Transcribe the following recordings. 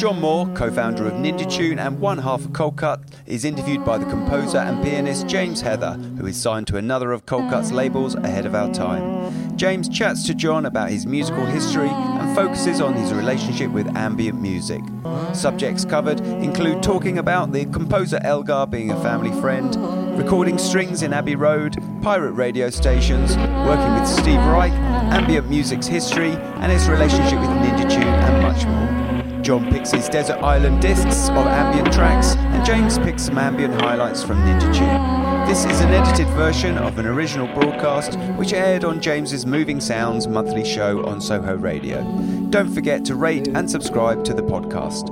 John More, co founder of Ninja Tune and one half of Coldcut, is interviewed by the composer and pianist James Heather, who is signed to another of Coldcut's labels ahead of our time. James chats to John about his musical history and focuses on his relationship with ambient music. Subjects covered include talking about the composer Elgar being a family friend, recording strings in Abbey Road, pirate radio stations, working with Steve Reich, ambient music's history, and his relationship with Ninja Tune. John picks his Desert Island discs of ambient tracks, and James picks some ambient highlights from Ninja Tune. This is an edited version of an original broadcast which aired on James's Moving Sounds monthly show on Soho Radio. Don't forget to rate and subscribe to the podcast.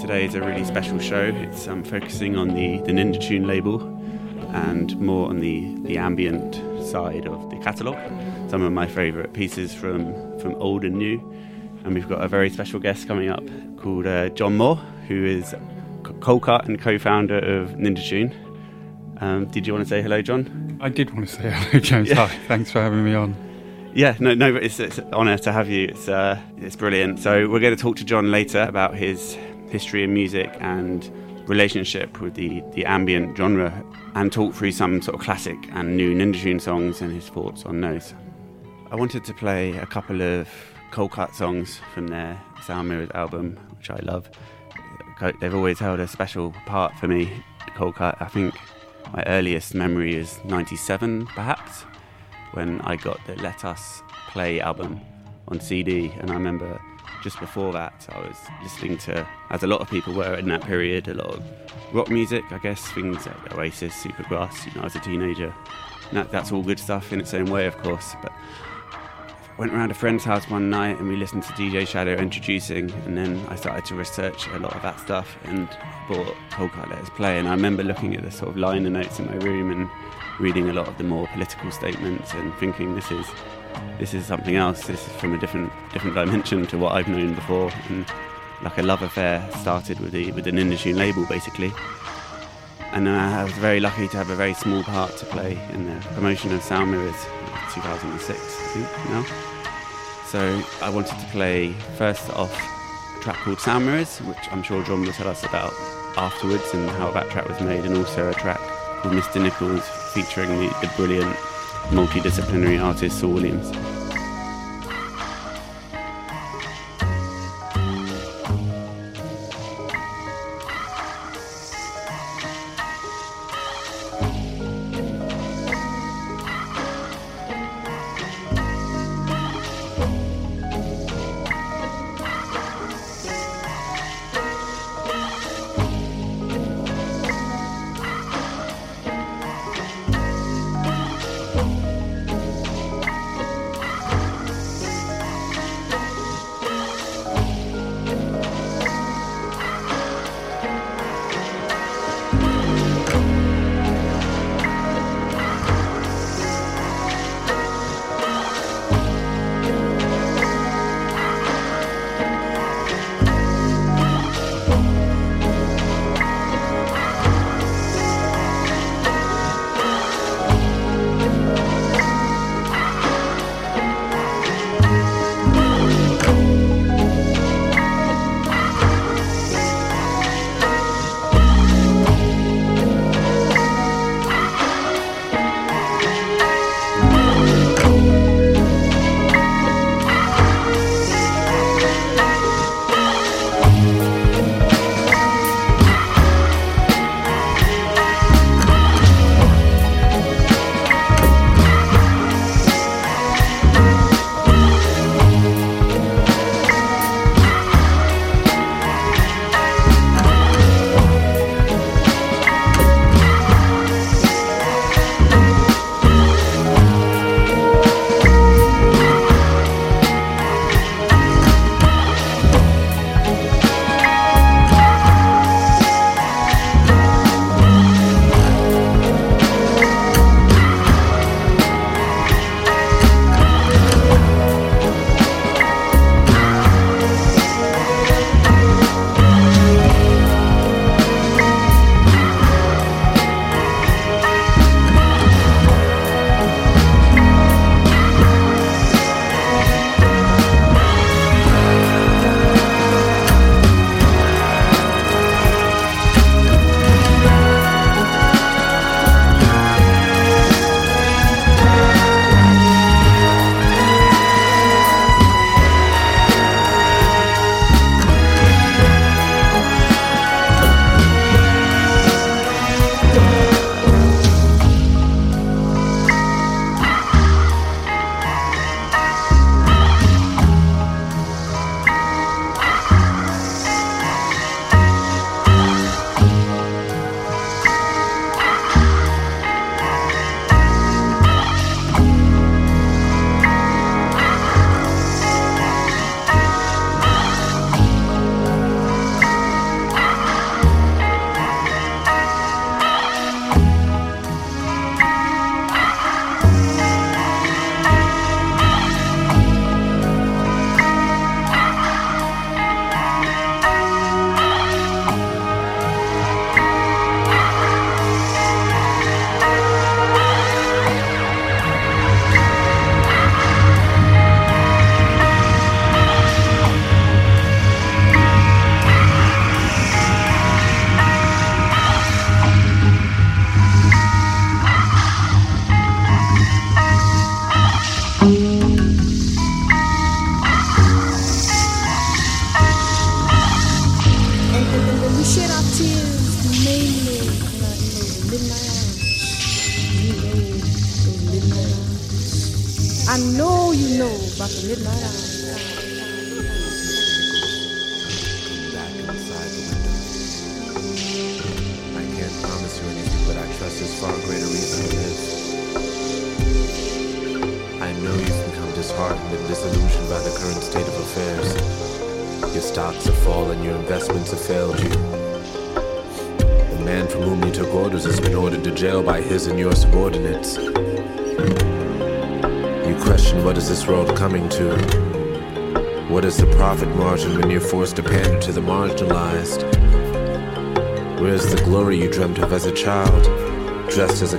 Today is a really special show. It's um, focusing on the, the Ninja Tune label and more on the, the ambient side of the catalogue. Some of my favourite pieces from, from old and new. And we've got a very special guest coming up called uh, John More, who is Coldcut and co founder of Ninja Tune. Um, did you want to say hello, John? I did want to say hello, James. Yeah. Hi, thanks for having me on. Yeah, no, no, but it's, it's an honour to have you. It's uh, it's brilliant. So we're going to talk to John later about his history in music and relationship with the the ambient genre, and talk through some sort of classic and new Ninja Tune songs and his thoughts on those. I wanted to play a couple of Coldcut songs from their Mirrors album, which I love. They've always held a special part for me. Coldcut. I think my earliest memory is '97, perhaps when I got the Let Us Play album on CD, and I remember just before that I was listening to, as a lot of people were in that period, a lot of rock music, I guess, things like Oasis, Supergrass, you know, as a teenager. That, that's all good stuff in its own way, of course, but went around a friend's house one night and we listened to DJ Shadow introducing, and then I started to research a lot of that stuff and bought Coldcut Let Us Play. And I remember looking at the sort of liner notes in my room and reading a lot of the more political statements and thinking this is this is something else. This is from a different different dimension to what I've known before, and like a love affair started with the with an Ninja Tune label basically. And uh, I was very lucky to have a very small part to play in the promotion of Sound Mirrors, 2006, I think now. So I wanted to play first off a track called Sound Mirrors, which I'm sure John will tell us about afterwards and how that track was made, and also a track called Mr. Nichols featuring the, the brilliant multidisciplinary artist Saul Williams.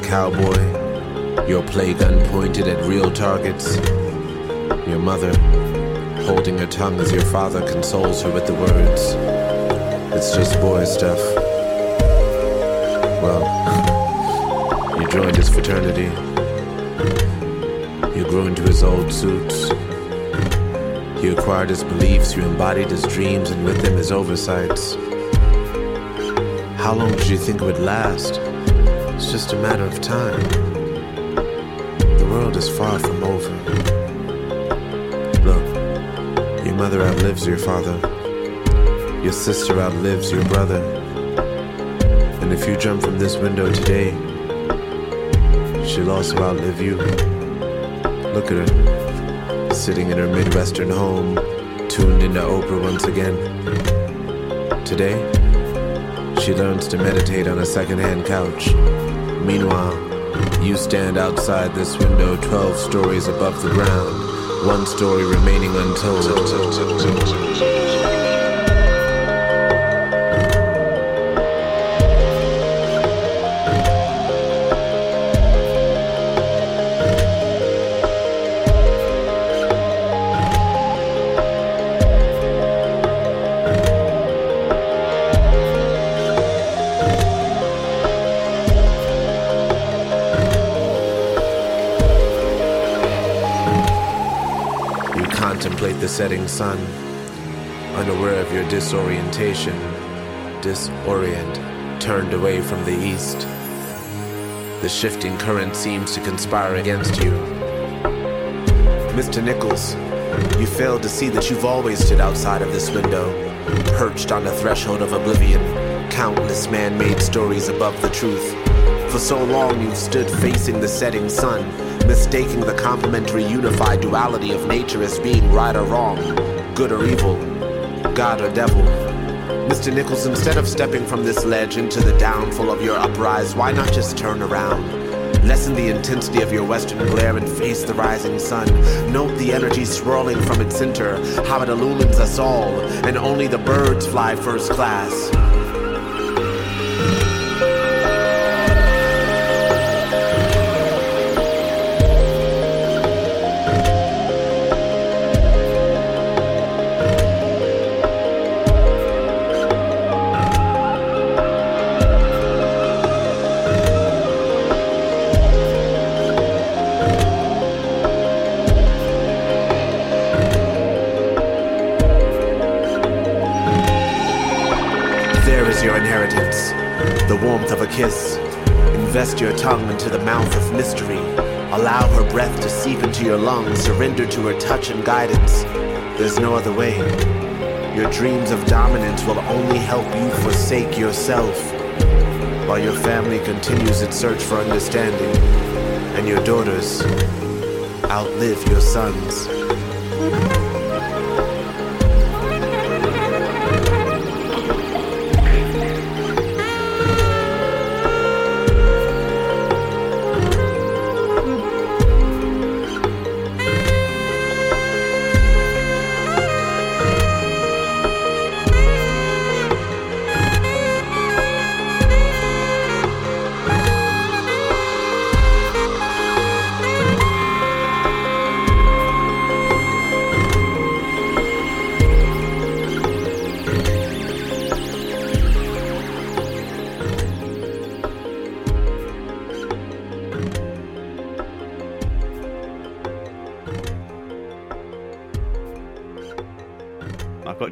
Cowboy? Your play gun pointed at real targets? Your mother holding her tongue as your father consoles her with the words, It's just boy stuff. Well, you joined his fraternity. You grew into his old suits. You acquired his beliefs, you embodied his dreams, and with them his oversights. How long did you think it would last? It's just a matter of time. The world is far from over. Look, your mother outlives your father. Your sister outlives your brother. And if you jump from this window today, she'll also outlive you. Look at her sitting in her Midwestern home, tuned into Oprah once again. Today, she learns to meditate on a secondhand couch. Meanwhile, you stand outside this window 12 stories above the ground, one story remaining untold. Setting sun, unaware of your disorientation, disorient, turned away from the east. The shifting current seems to conspire against you. Mr. Nichols, you failed to see that you've always stood outside of this window, perched on the threshold of oblivion, countless man made stories above the truth. For so long you've stood facing the setting sun, mistaking the complementary unified duality of nature as being right or wrong, good or evil, God or devil. Mr. Nichols, instead of stepping from this ledge into the downfall of your uprise, why not just turn around? Lessen the intensity of your western glare and face the rising sun. Note the energy swirling from its center, how it illumines us all, and only the birds fly first class. Kiss. Invest your tongue into the mouth of mystery. Allow her breath to seep into your lungs. Surrender to her touch and guidance. There's no other way. Your dreams of dominance will only help you forsake yourself, while your family continues its search for understanding, and your daughters outlive your sons.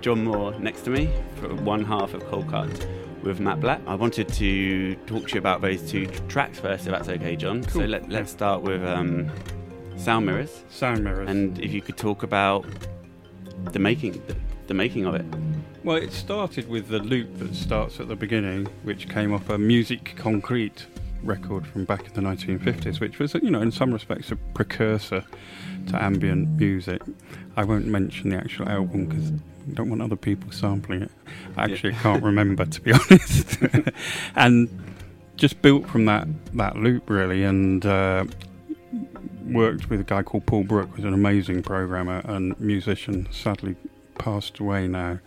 John More next to me for one half of Coldcut. with Matt Black. I wanted to talk to you about those two tracks first, if that's okay, John. So Cool. let, let's start with um, Sound Mirrors, Sound mirrors. and if you could talk about the making, the, the making of it. well, it started with the loop that starts at the beginning, which came off a Musique Concrète record from back in the 1950s, which was, you know, in some respects a precursor to ambient music. I won't mention the actual album because Don't want other people sampling it. I actually can't remember, to be honest. and just built from that, that loop, really, and uh, worked with a guy called Paul Brook, who's an amazing programmer and musician, sadly passed away now.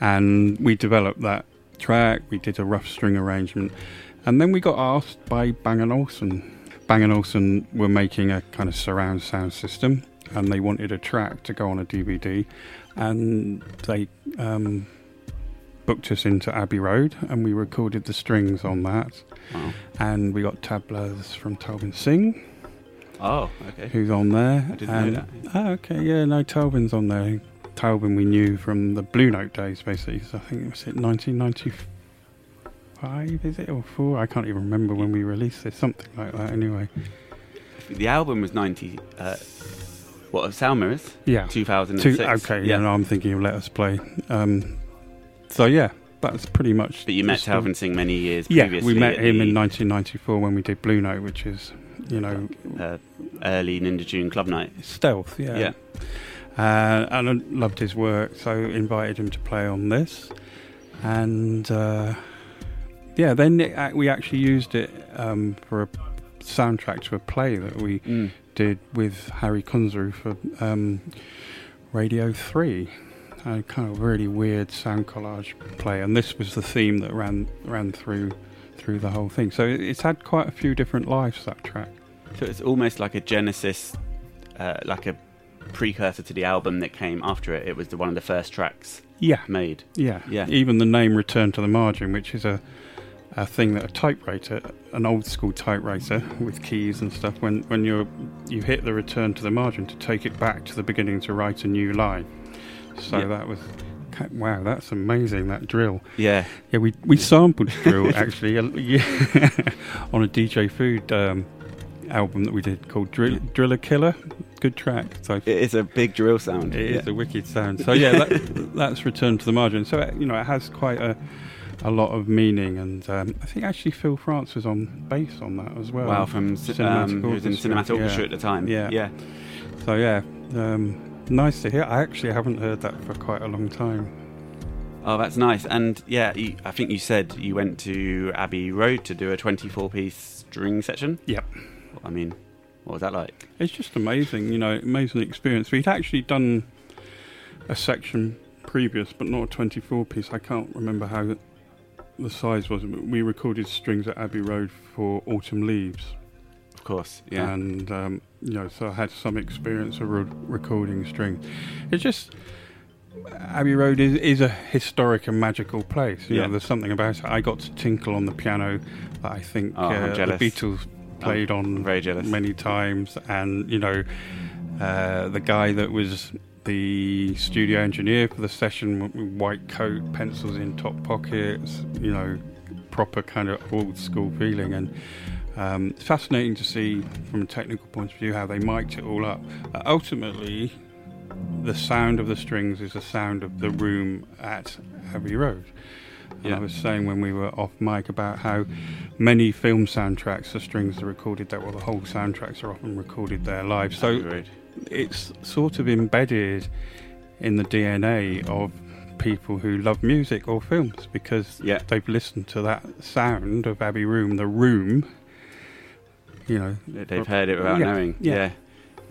And we developed that track, we did a rough string arrangement, and then we got asked by Bang & Olufsen. Bang & Olufsen were making a kind of surround sound system, and they wanted a track to go on a DVD, and they um, booked us into Abbey Road, and we recorded the strings on that, Wow. and we got tablas from Talvin Singh, Oh, okay. who's on there. I didn't know that. Oh, okay, yeah, no, Talvin's on there. Talvin we knew from the Blue Note days, basically. So I think it was it 1995, is it or four? I can't even remember when we released this. Something like that, anyway. The album was 90. Uh, what, of Sound Mirrors? Yeah. 2006. Two, okay, yeah. No, I'm thinking of Let Us Play. Um, so yeah, that's pretty much. But you met. Talvin Singh many years Yeah, previously. we met him the, in 1994 when we did Blue Note, which is, you know, uh, early Ninja Tune Club Night. stealth. Yeah. Yeah. Uh, and I loved his work, so invited him to play on this, and uh, yeah, then it, we actually used it um, for a soundtrack to a play that we Mm. Did with Hari Kunzru for um, Radio Three. A kind of really weird sound collage play, and this was the theme that ran ran through through the whole thing. So it's had quite a few different lives. That track. So it's almost like a genesis, uh, like a precursor to the album that came after it. It was the, one of the first tracks Yeah, made. Yeah, Yeah. Even the name "Return to the Margin," which is a a thing that a typewriter, an old school typewriter with keys and stuff, when when you you hit the return to the margin to take it back to the beginning to write a new line. So Yeah. that was. Wow, that's amazing! That drill. Yeah. Yeah, we we sampled drill actually on a DJ Food um, album that we did called Drill, Driller Killer. Good track. So It is a big drill sound. it is Yeah. a wicked sound. So yeah, that, that's Return to the Margin. So uh, you know, it has quite a a lot of meaning, and um, I think actually Phil France was on bass on that as well. Wow, from um, who was in Cinematic Orchestra yeah. at the time. Yeah. Yeah. So yeah, um, nice to hear. I actually haven't heard that for quite a long time. Oh, that's nice. And yeah, you, I think you said you went to Abbey Road to do a 24 piece string section. Yep. I mean, what was that like? It's just amazing, you know, amazing experience. We'd actually done a section previous, but not a 24 piece. I can't remember how the size was. We recorded strings at Abbey Road for Autumn Leaves. Of course. Yeah. and um, you know, so I had some experience of re- recording strings. It's just Abbey Road is, is a historic and magical place. You Yeah. know, there's something about it. I got to tinkle on the piano that I think Oh, uh, the. Beatles played on very jealous. many times, and you know, uh, the guy that was the studio engineer for the session with white coat, pencils in top pockets, you know, proper kind of old school feeling, and um, it's fascinating to see from a technical point of view how they mic'd it all up. Uh, ultimately, the sound of the strings is the sound of the room at Abbey Road. Yeah. I was saying when we were off mic about how many film soundtracks, the strings are recorded there, well, the whole soundtracks are often recorded there live. So. It's sort of embedded in the DNA of people who love music or films because Yeah. they've listened to that sound of Abbey Room, the room. You know, They've heard it without Yeah, knowing. yeah. Yeah.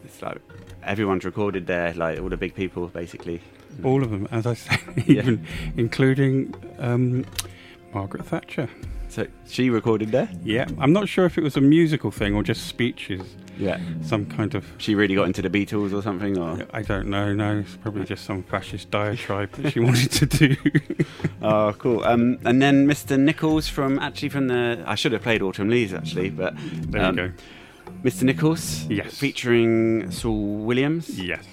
It's like everyone's recorded there, like all the big people, basically. all of them, as I say, even including um, Margaret Thatcher. So she recorded there? Yeah, I'm not sure if it was a musical thing or just speeches, Yeah. some kind of. She really got into the Beatles or something? Or I don't know. No, it's probably just some fascist diatribe that she wanted to do. Oh, cool. Um, and then Mr. Nichols from actually from the I should have played Autumn Leaves actually, but there um, you go. Mr. Nichols, Yes. featuring Saul Williams. Yes.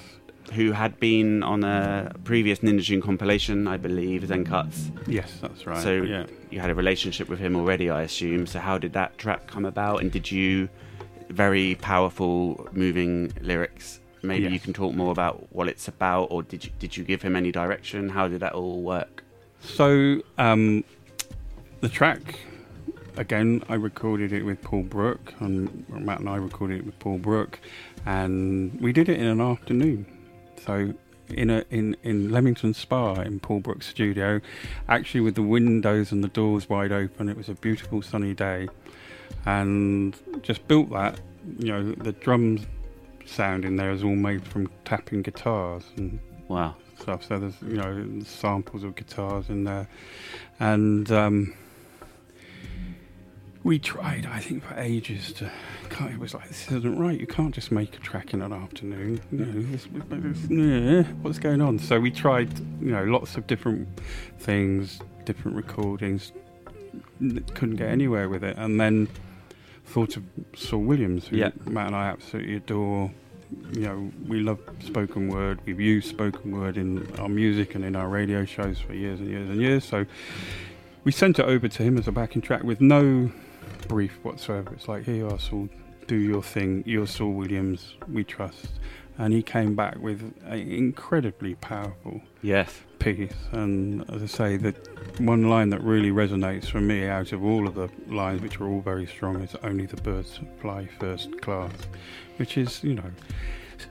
who had been on a previous Ninja Tune compilation, I believe, Xen Cuts. Yes, that's right. So yeah. you had a relationship with him already, I assume. So how did that track come about? And did you very powerful, moving lyrics? Maybe you can talk more about what it's about, or did you did you give him any direction? How did that all work? So um, the track again, I recorded it with Paul Brook, and Matt and I recorded it with Paul Brook, and we did it in an afternoon. So in a in in Leamington Spa in Paul Brook's studio, actually with the windows and the doors wide open. It was a beautiful sunny day, and just built that. You know, the drums sound in there is all made from tapping guitars and Wow. stuff. So there's you know samples of guitars in there, and um, we tried. I think for ages to. It was like this isn't right. You can't just make a track in an afternoon. You know, this, this- yeah, what's going on? So we tried. You know, lots of different things, different recordings. Couldn't get anywhere with it, and then thought of Saul Williams, who Yeah. Matt and I absolutely adore you know, we love spoken word. We've used spoken word in our music and in our radio shows for years and years and years. So we sent it over to him as a backing track with no brief whatsoever. It's like, here you are, Saul, do your thing. You're Saul Williams, we trust. And he came back with an incredibly powerful Yes. piece. And as I say, the one line that really resonates for me out of all of the lines, which are all very strong, is only the birds fly first class, which is, you know,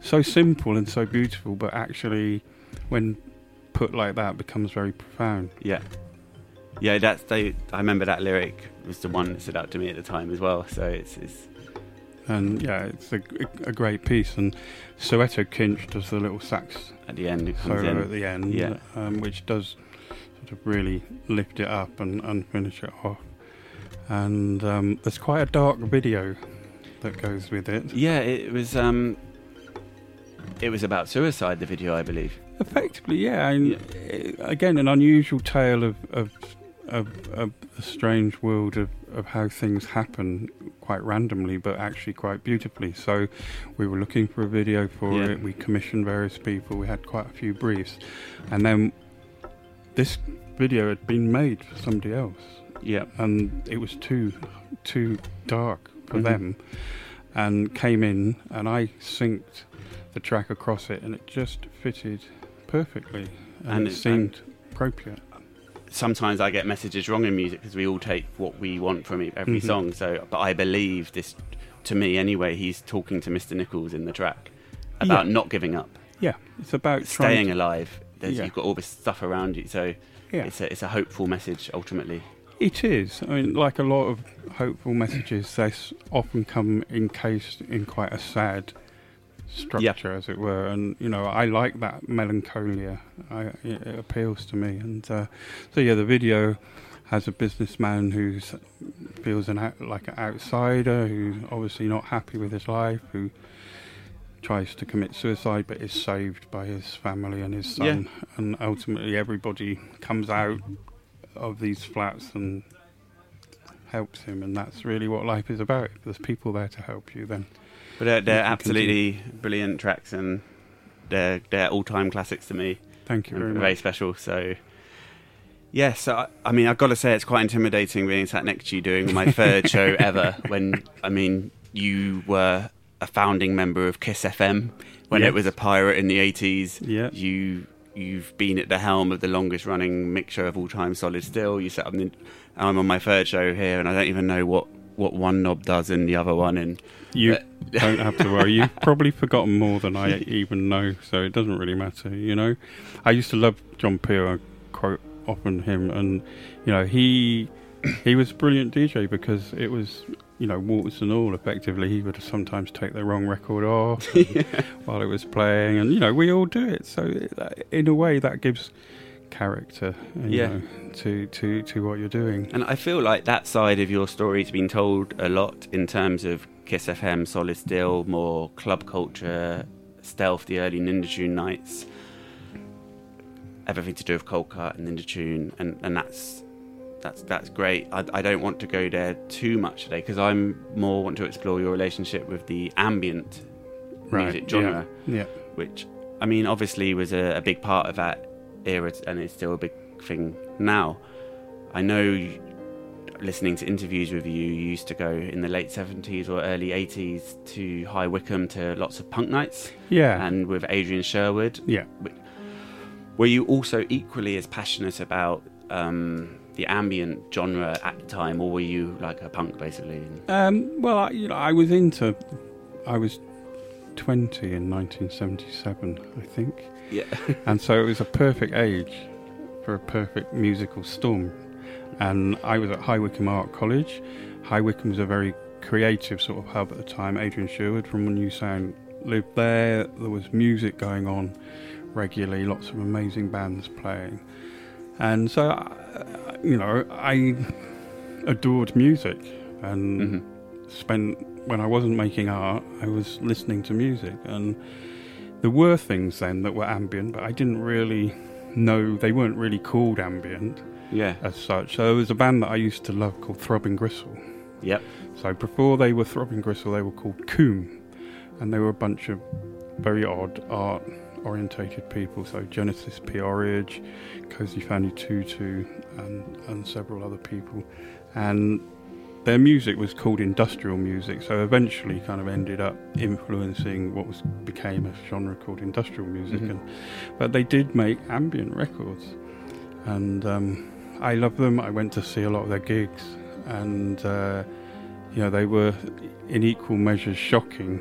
so simple and so beautiful, but actually, when put like that, becomes very profound. Yeah. Yeah, that's they. I remember that lyric was the one that stood out to me at the time as well. So it's, it's And yeah, it's a, a great piece. And Soweto Kinch does the little sax at the end solo in. at the end, Yeah. um, which does sort of really lift it up and, and finish it off. And um, there's quite a dark video that goes with it. Yeah, it was. Um, it was about suicide. The video, I believe. Effectively, yeah. And Yeah. again, an unusual tale of of, of, of a strange world of, of how things happen quite randomly, but actually quite beautifully. So, we were looking for a video for Yeah. it. We commissioned various people. We had quite a few briefs, and then this video had been made for somebody else, Yeah. and it was too too dark for Mhm. them, and came in, and I synced the track across it, and it just fitted perfectly, and, And it it- seemed appropriate. Sometimes I get messages wrong in music because we all take what we want from every Mhm. song. So, but I believe this, to me anyway, he's talking to Mr. Nichols in the track about Yeah. not giving up, Yeah, it's about staying to, alive. There's, Yeah. You've got all this stuff around you, so Yeah, it's a it's a hopeful message ultimately. it is. I mean, like a lot of hopeful messages, they often come encased in quite a sad structure, as it were. And you know, I like that melancholia. I, it, it appeals to me. And uh, so, yeah, the video has a businessman who feels an out, like an outsider, who's obviously not happy with his life, who tries to commit suicide but is saved by his family and his Yeah. son. And ultimately, everybody comes out of these flats and helps him, and that's really what life is about. If there's people there to help you, then But they're, they're absolutely brilliant tracks, and they're they're all time classics to me. thank you very very special. So, yes, I, I mean, I've got to say it's quite intimidating being sat next to you doing my third show ever. When I mean, you were a founding member of Kiss FM when Yes. it was a pirate in the eighties. Yeah. You you've been at the helm of the longest running mixture of all time Solid Steel. You set up. The, I'm on my third show here, and I don't even know what. What one knob does and the other one, and You Uh, don't have to worry. You've probably forgotten more than I even know, so it doesn't really matter. You know, I used to love John Peel. I quote often him, and you know he he was a brilliant DJ because it was you know warts and all. Effectively, he would sometimes take the wrong record off while it was playing, and you know we all do it. So in a way, that gives character, you Yeah. know, to to to what you're doing. And I feel like that side of your story's been told a lot in terms of Kiss FM, Solid Steel, more club culture, Stealth, the early Ninja Tune nights, everything to do with Coldcut and Ninja Tune, and, and that's that's that's great. I, I don't want to go there too much today because I'm more want to explore your relationship with the ambient music genre, Yeah. which I mean, obviously, was a, a big part of that era, and it's still a big thing now. I know, listening to interviews with you, you used to go in the late seventies or early eighties to High Wycombe to lots of punk nights, Yeah. and with Adrian Sherwood. yeah. Were you also equally as passionate about um, the ambient genre at the time, or were you like a punk basically? Um, well, I, you know, I was into. I was 20 in 1977, I think. Yeah. and so it was a perfect age for a perfect musical storm. And I was at High Wycombe Art College. High Wycombe was a very creative sort of hub at the time. Adrian Sherwood from On-U Sound lived there. There was music going on regularly, lots of amazing bands playing. And so, uh, you know, I adored music and Mhm. spent, when I wasn't making art, I was listening to music. And there were things then that were ambient, but I didn't really know, they weren't really called ambient Yeah. as such. So there was a band that I used to love called Throbbing Gristle. Yep. So before they were Throbbing Gristle, they were called COUM, and they were a bunch of very odd art orientated people. So Genesis P-Orridge, Cosey Fanni Tutti, and, and several other people. And their music was called industrial music, so eventually kind of ended up influencing what was became a genre called industrial music. Mhm. And but they did make ambient records, and um, I love them. I went to see a lot of their gigs, and uh, you know they were in equal measures shocking,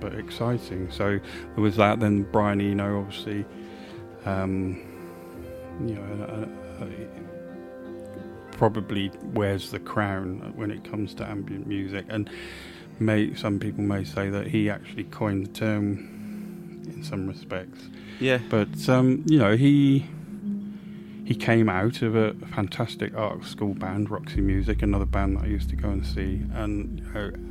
but exciting. So there was that. Then Brian Eno, obviously, um, you know, uh, uh, probably wears the crown when it comes to ambient music, and may some people may say that he actually coined the term in some respects. Yeah. But um, you know, he he came out of a fantastic art school band, Roxy Music, another band that I used to go and see, and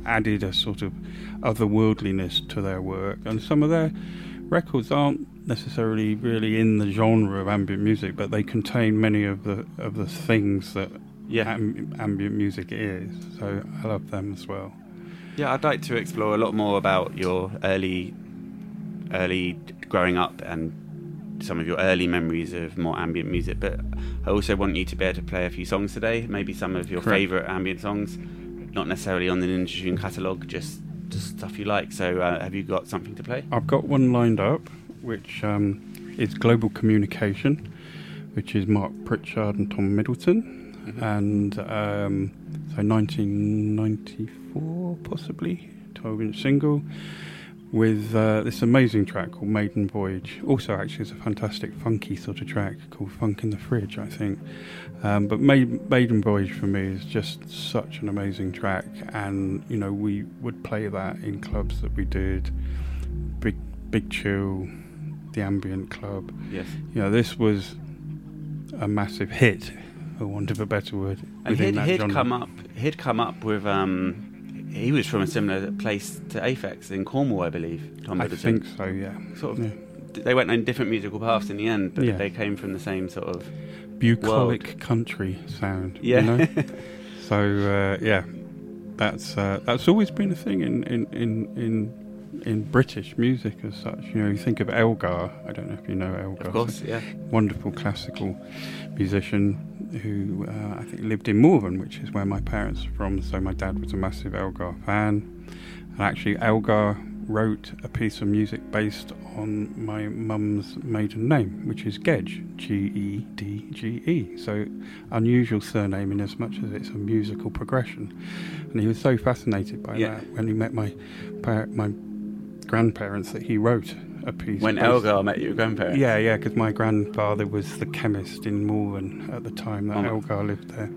added a sort of otherworldliness to their work. And some of their records aren't necessarily really in the genre of ambient music, but they contain many of the of the things that Yeah. am- ambient music is. So I love them as well. Yeah, I'd like to explore a lot more about your early, early growing up and some of your early memories of more ambient music. But I also want you to be able to play a few songs today. Maybe some of your Correct. favourite ambient songs, not necessarily on the Ninja Tune catalogue, just just stuff you like. So, uh, have you got something to play? I've got one lined up, which um, is Global Communication, which is Mark Pritchard and Tom Middleton, Mhm. and um, so 1994 possibly, 12-inch single, with uh, this amazing track called Maiden Voyage. Also, actually, it's a fantastic funky sort of track called Funk in the Fridge, I think. Um, but Maiden, Maiden Voyage for me is just such an amazing track, and you know we would play that in clubs that we did, Big Big Chill, the Ambient Club. Yes. You know this was a massive hit, for want of a better word. And he'd, that he'd come up. He'd come up with. Um, he was from a similar place to Aphex in Cornwall, I believe. Tom I Middleton. think so. Yeah. Sort of Yeah. they went on different musical paths in the end, but Yeah. they came from the same sort of. Bucolic country sound. Yeah. You know? so uh, yeah, that's uh, that's always been a thing in in, in in in British music as such. You know, you think of Elgar. I don't know if you know Elgar. of course, yeah. wonderful classical musician who uh, I think lived in Malvern, which is where my parents are from. So my dad was a massive Elgar fan, and actually Elgar wrote a piece of music based on my mum's maiden name, which is Gedge, G E D G E. So unusual surname in as much as it's a musical progression. And he was so fascinated by Yeah. that when he met my par- my grandparents that he wrote a piece. When based- Elgar met your grandparents. yeah, yeah, because my grandfather was the chemist in Malvern at the time that Oh. Elgar lived there.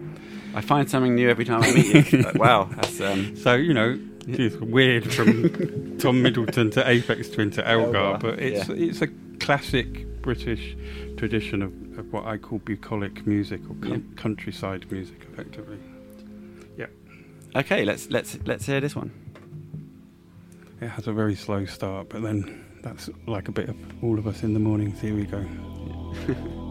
I find something new every time I meet you. Like, wow, that's um, So, you know, it's weird from Tom Middleton to Aphex Twin to Elgar, Elgar, but it's yeah. it's a classic British tradition of, of what I call bucolic music or Yeah. countryside music, effectively. Yeah. Okay. Let's let's let's hear this one. It has a very slow start, but then that's like a bit of all of us in the mornings. Here we go.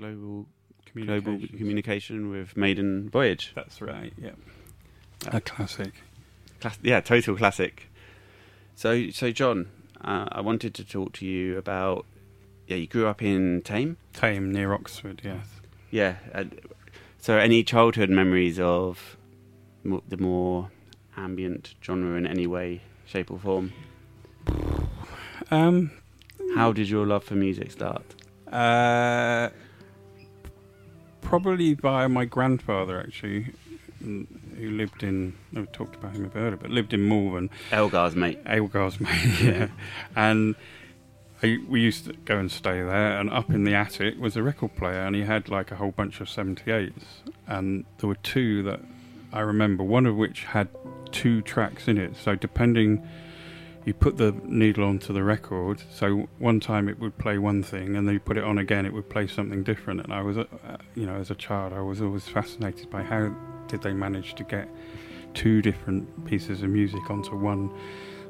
was global global communication with Maiden Voyage. That's right. Yeah. A classic. Class- yeah, total classic. So, so John, uh, I wanted to talk to you about. Yeah, you grew up in Thame. Thame near Oxford. Yes. Yeah. Uh, so, any childhood memories of mo- the more ambient genre in any way, shape, or form? Um. How did your love for music start? Uh, probably by my grandfather, actually, mm, who lived in. I've talked about him a bit earlier, but lived in Malvern, Elgar's mate. Elgar's mate. Yeah, and I, we used to go and stay there. And up in the attic was a record player, and he had like a whole bunch of seventy eights, and there were two that I remember. One of which had two tracks in it. So depending you put the needle onto the record. So one time it would play one thing, and then you put it on again, it would play something different. And I was, uh, you know, as a child, I was always fascinated by how did they manage to get two different pieces of music onto one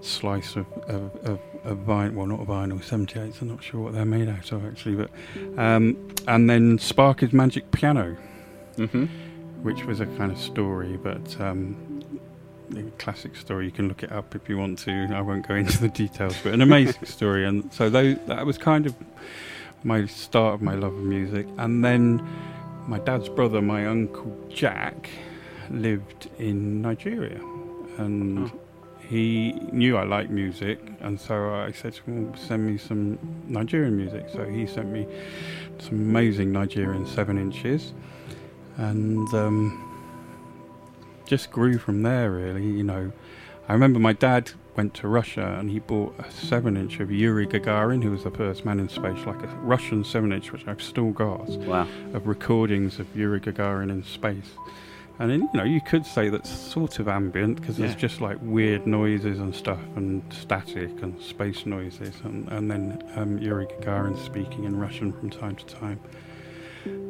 slice of of, of, of vinyl. Well, not a vinyl, 78s. I'm not sure what they're made out of actually, but um, and then Sparky's Magic Piano Mm-hmm. which was a kind of story, but um, classic story. You can look it up if you want to. I won't go into the details, but an amazing story. And so those, that was kind of my start of my love of music. And then my dad's brother, my uncle Jack, lived in Nigeria, and Oh. he knew I liked music, and so I said to him, well, "Send me some Nigerian music." So he sent me some amazing Nigerian seven inches and um, just grew from there. Really, you know. I remember my dad went to Russia and he bought a seven-inch of Yuri Gagarin, who was the first man in space, like a Russian seven-inch, which I've still got, Wow. of recordings of Yuri Gagarin in space. And then, you know, you could say that's sort of ambient because there's just like weird noises and stuff, and static and space noises, and, and then um, Yuri Gagarin speaking in Russian from time to time.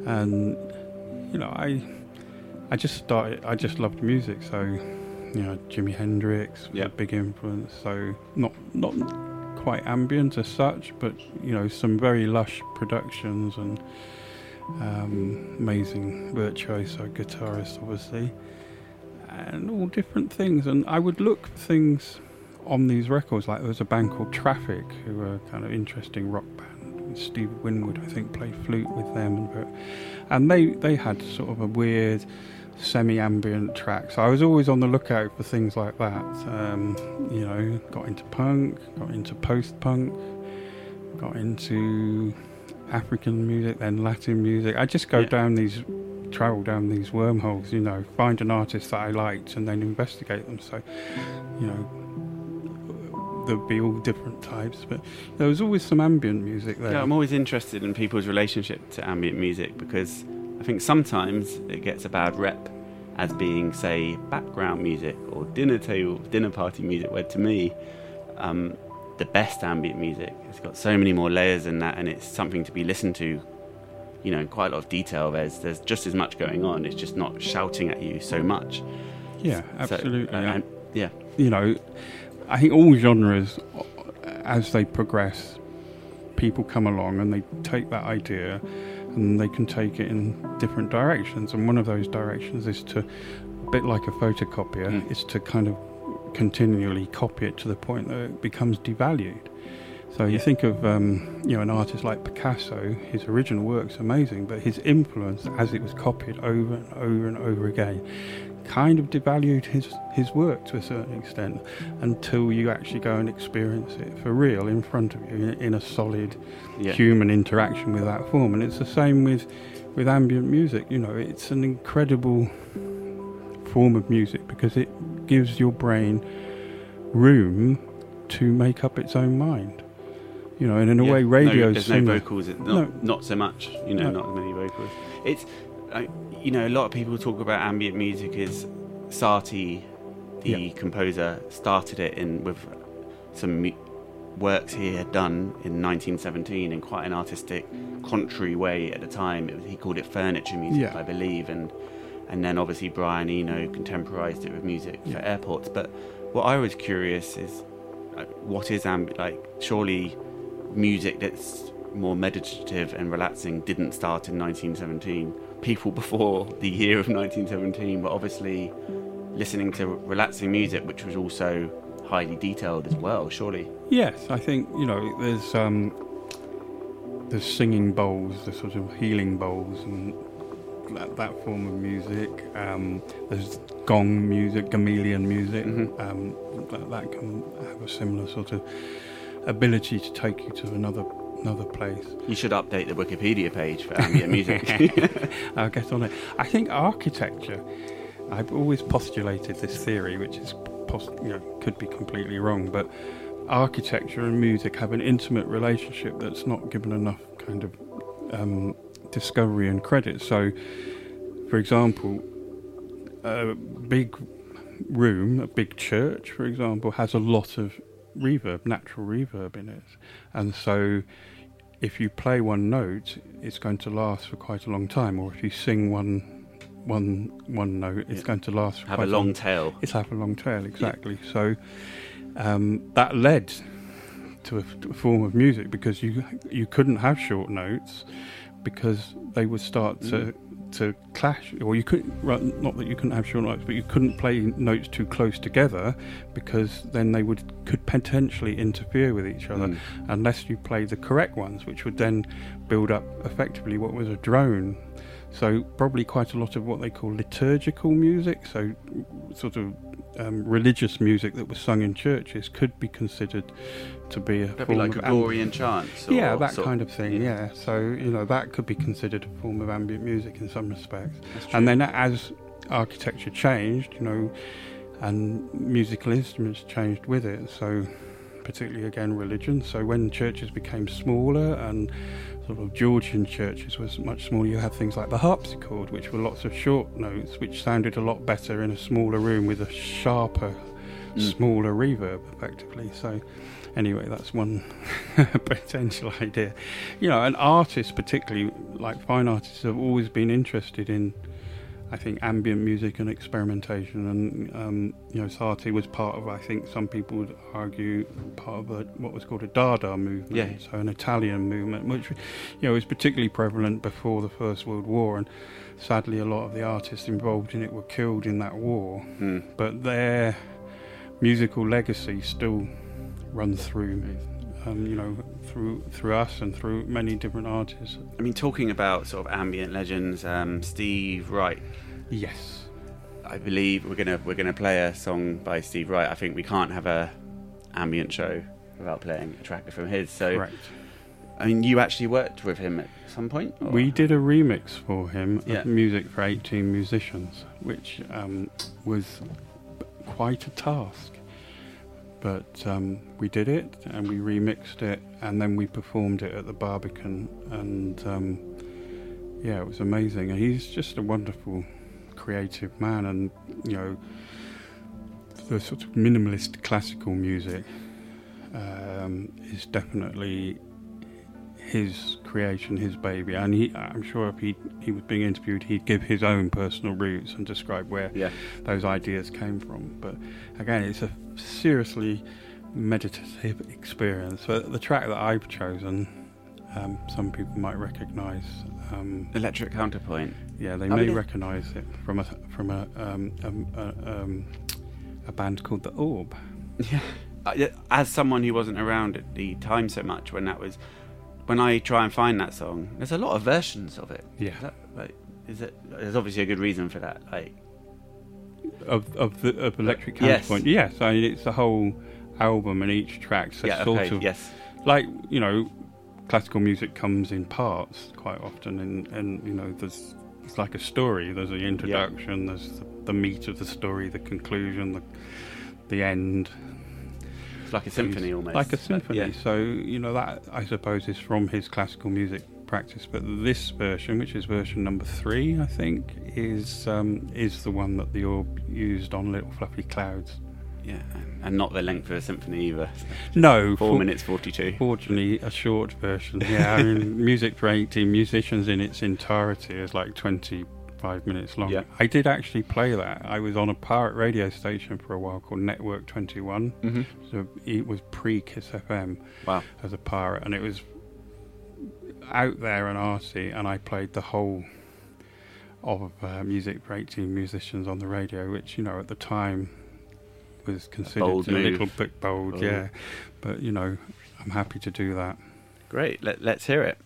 And you know, I I just started. I just loved music, so you know, Jimi Hendrix was a big influence. So not not quite ambient as such, but you know, some very lush productions and um, amazing virtuoso guitarists, obviously, and all different things. And I would look for things on these records. Like there was a band called Traffic, who were a kind of interesting rock band. Steve Winwood, I think, played flute with them, and and they they had sort of a weird semi-ambient tracks. I was always on the lookout for things like that. Um, you know, got into punk, got into post-punk, got into African music, then Latin music. I just go Yeah. down these, travel down these wormholes. You know, find an artist that I liked, and then investigate them. So, you know. There'd be all different types, but there was always some ambient music there. Yeah, I'm always interested in people's relationship to ambient music because I think sometimes it gets a bad rep as being, say, background music or dinner table, dinner party music. Where to me, um, the best ambient music has got so many more layers in that, and it's something to be listened to. You know, in quite a lot of detail. There's there's just as much going on. It's just not shouting at you so much. yeah, So, absolutely. uh, yeah. and- yeah, you know, I think all genres, as they progress, people come along and they take that idea and they can take it in different directions. And one of those directions is to, a bit like a photocopier, Mm. is to kind of continually copy it to the point that it becomes devalued. So you Yeah. think of um, you know an artist like Picasso. His original work's amazing, but his influence, as it was copied over and over and over again, kind of devalued his his work to a certain extent until you actually go and experience it for real in front of you in, in a solid yeah, human interaction with that form. And it's the same with with ambient music. You know, it's an incredible form of music because it gives your brain room to make up its own mind. You know, and in a Yeah. way, No, radio there's similar. no vocals. It, not, No. not so much. You know, No. not many vocals. It's, uh, you know, a lot of people talk about ambient music is Satie, the Yeah. composer, started it in with some mu- works he had done in 1917 in quite an artistic, contrary way at the time. It was, he called it furniture music, Yeah. I believe, and and then obviously Brian Eno contemporized it with music for airports. But what I was curious is, uh, what is ambient? Like, surely music that's more meditative and relaxing didn't start in 1917. People before the year of 1917 were obviously listening to relaxing music, which was also highly detailed as well. Surely, Yes, I think you know there's um, there's singing bowls, the sort of healing bowls, and that, that form of music. Um, there's gong music, gamelan music. Mhm. Um, that, that can have a similar sort of ability to take you to another another place. you should update the Wikipedia page for ambient music. I'll get on it. I think architecture. I've always postulated this theory, which is pos- you know could be completely wrong, but architecture and music have an intimate relationship that's not given enough kind of um, discovery and credit. So, for example, a big room, a big church, for example, has a lot of reverb, natural reverb in it, and so if you play one note, it's going to last for quite a long time. Or if you sing one one one note, it's Yeah. going to last for Have quite a long tail. It's have a long tail, exactly. So um, that led to a, to a form of music because you you couldn't have short notes because they would start to to clash, or you couldn't. well, Not that you couldn't have short notes, but you couldn't play notes too close together because then they would could potentially interfere with each other Mm. unless you played the correct ones, which would then build up effectively what was a drone. So probably quite a lot of what they call liturgical music, so sort of um, religious music that was sung in churches, could be considered to be a That'd be form like of Gregorian chants. Or yeah, that kind of thing. Yeah. So you know that could be considered a form of ambient music in some respects. And then as architecture changed, you know, and musical instruments changed with it. So particularly again religion. So when churches became smaller and sort of Georgian churches was much smaller, you had things like the harpsichord, which were lots of short notes, which sounded a lot better in a smaller room with a sharper, Mm. smaller reverb, effectively. So anyway, that's one potential idea. You know, and artists, particularly like fine artists, have always been interested in, I think, ambient music and experimentation. And um, you know, Satie was part of, I think, some people would argue, part of a, what was called a Dada movement. Yeah. So an Italian movement, which you know was particularly prevalent before the First World War, and sadly, a lot of the artists involved in it were killed in that war Mm. but their musical legacy still runs through, um, you know, through through us and through many different artists. I mean, talking about sort of ambient legends, um, Steve Reich. Yes. I believe we're gonna we're gonna play a song by Steve Reich. I think we can't have a ambient show without playing a track from his. So, Correct. I mean, you actually worked with him at some point. or- We did a remix for him Yeah. of music for 18 musicians, which um, was quite a task. But um, we did it and we remixed it and then we performed it at the Barbican and um, yeah, it was amazing. He's just a wonderful creative man and, you know, the sort of minimalist classical music um, is definitely his creation, his baby, and he, I'm sure if he he was being interviewed, he'd give his own personal roots and describe where Yeah. those ideas came from. But again, it's a seriously meditative experience. So the track that I've chosen, um, some people might recognise. Um, Electric Counterpoint. Yeah, they Oh, may recognise it from a from a um, um, a, um, a band called the Orb. Yeah. As someone who wasn't around at the time so much when that was, when I try and find that song, there's a lot of versions of it. Yeah. Is that, like, is it? There's obviously a good reason for that. Like, of of the of electric Yes. counterpoint. Yes, I mean it's a whole album, and each track's a yeah, sort okay, of yes, like you know, classical music comes in parts quite often, and and you know there's it's like a story. There's the introduction, there's the, the meat of the story, the conclusion, the the end. it's like a symphony almost. Like a symphony. Yeah. So you know that I suppose is from his classical music practice. But this version, which is version number three, I think, is um, is the one that the orb used on Little Fluffy Clouds. Yeah, and not the length of a symphony either. No, Four minutes forty-two. Fortunately, a short version. Yeah, I mean, music for 18 musicians in its entirety is like 25 minutes long. Yeah. I did actually play that. I was on a pirate radio station for a while called Network 21. Mm-hmm. So it was pre Kiss FM Wow. as a pirate, and it was out there and arty, and I played the whole of uh, music for 18 musicians on the radio, which you know at the time was considered bold a little bit bold, Bold. yeah. But you know, I'm happy to do that. Great. Let, let's hear it.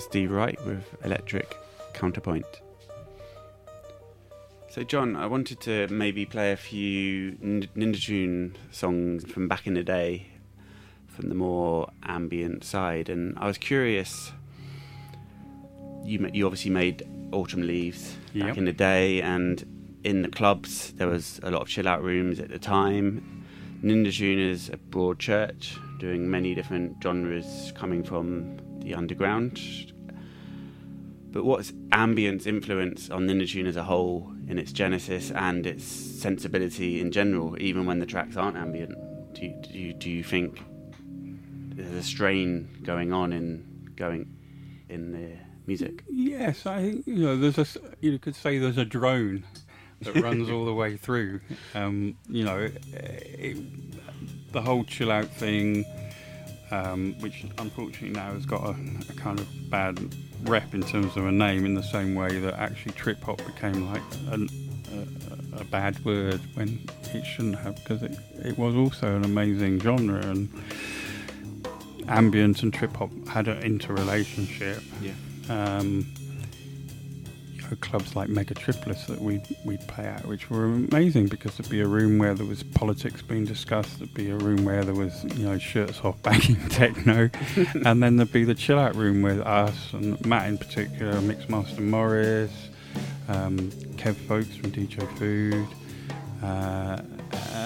Was Steve Reich with Electric Counterpoint. So, John, I wanted to maybe play a few Ninja Tune songs from back in the day, from the more ambient side, and I was curious. You you obviously made Autumn Leaves back Yep. in the day, and in the clubs there was a lot of chill out rooms at the time. Ninja Tune is a broad church doing many different genres coming from the underground. But what's ambient's influence on Ninja Tune as a whole in its genesis and its sensibility in general, even when the tracks aren't ambient? Do you, do you, do you think there's a strain going on in going in the music? Yes, I think you know there's a you could say there's a drone that runs all the way through. Um, you know, it, it, the whole chill out thing, um, which unfortunately now has got a, a, kind of bad rep in terms of a name, in the same way that actually trip hop became like a, a, a bad word when it shouldn't have, because it, it was also an amazing genre and ambient and trip hop had an interrelationship. Yeah. Um, know, clubs like Mega Megatripolis that we'd, we'd play at, which were amazing because there'd be a room where there was politics being discussed, there'd be a room where there was, you know, shirts off banging techno, and then there'd be the chill out room with us and Matt in particular, Mixmaster Morris, um, Kev Foakes from DJ Food. Uh,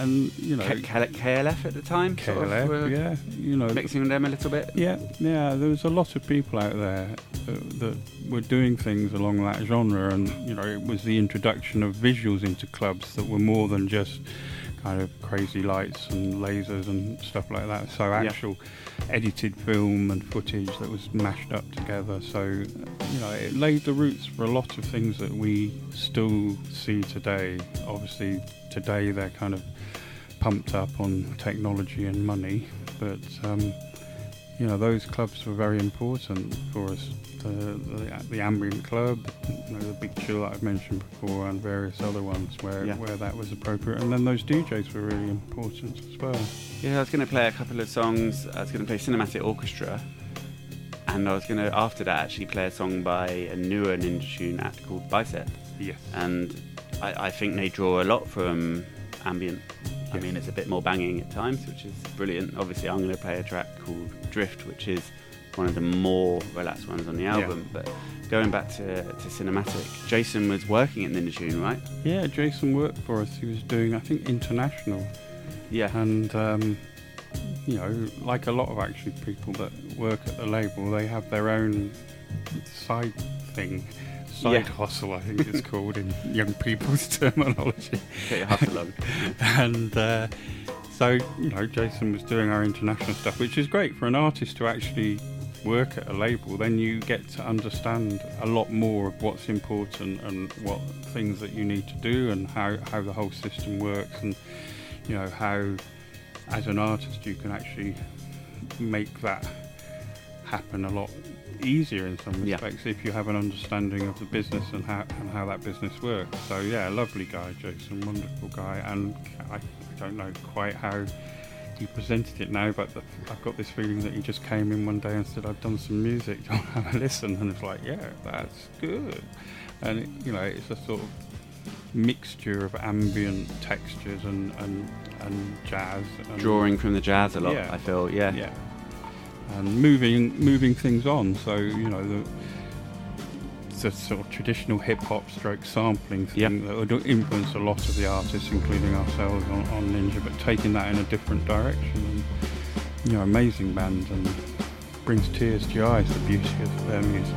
and you know, K- K- KLF at the time, sort of, were yeah, you know, mixing them a little bit. yeah, yeah. There was a lot of people out there that, that were doing things along that genre, and you know, it was the introduction of visuals into clubs that were more than just kind of crazy lights and lasers and stuff like that. So Yeah. Edited film and footage that was mashed up together. So you know, it laid the roots for a lot of things that we still see today. Obviously, today they're kind of pumped up on technology and money, but um, you know those clubs were very important for us. The, the, the ambient club, you know, the big chill that I've mentioned before, and various other ones where Yeah. where that was appropriate. And then those DJs were really important as well. Yeah, I was going to play a couple of songs. I was going to play Cinematic Orchestra, and I was going to after that actually play a song by a newer Ninja Tune act called Bicep. Yes. and I, I think they draw a lot from ambient. I mean, it's a bit more banging at times, which is brilliant. Obviously, I'm going to play a track called Drift, which is one of the more relaxed ones on the album. But going back to, to cinematic, Jason was working at Ninja Tune, right? Yeah, Jason worked for us. He was doing, I think, international. Yeah. and um, you know, like a lot of actually people that work at the label, they have their own side thing, side Yeah. hustle, I think it's called in young people's terminology. Get your hustle on. and uh, so, you know, Jason was doing our international stuff, which is great for an artist to actually work at a label. Then you get to understand a lot more of what's important and what things that you need to do and how, how the whole system works and, you know, how as an artist you can actually make that happen a lot easier in some Yeah. respects if you have an understanding of the business and how, and how that business works. So yeah, lovely guy, Jason, wonderful guy, and I don't know quite how he presented it now, but the, I've got this feeling that he just came in one day and said, "I've done some music, do you want to have a listen?" And it's like, yeah, that's good, and it, you know, it's a sort of mixture of ambient textures and and, and jazz, and Drawing from the jazz a lot, Yeah. I feel. Yeah. yeah, and moving moving things on. So you know the the sort of traditional hip hop stroke sampling thing Yep. that would influence a lot of the artists, including ourselves on, on Ninja, but taking that in a different direction. And, you know, amazing band and brings tears to your eyes the beauty of their music.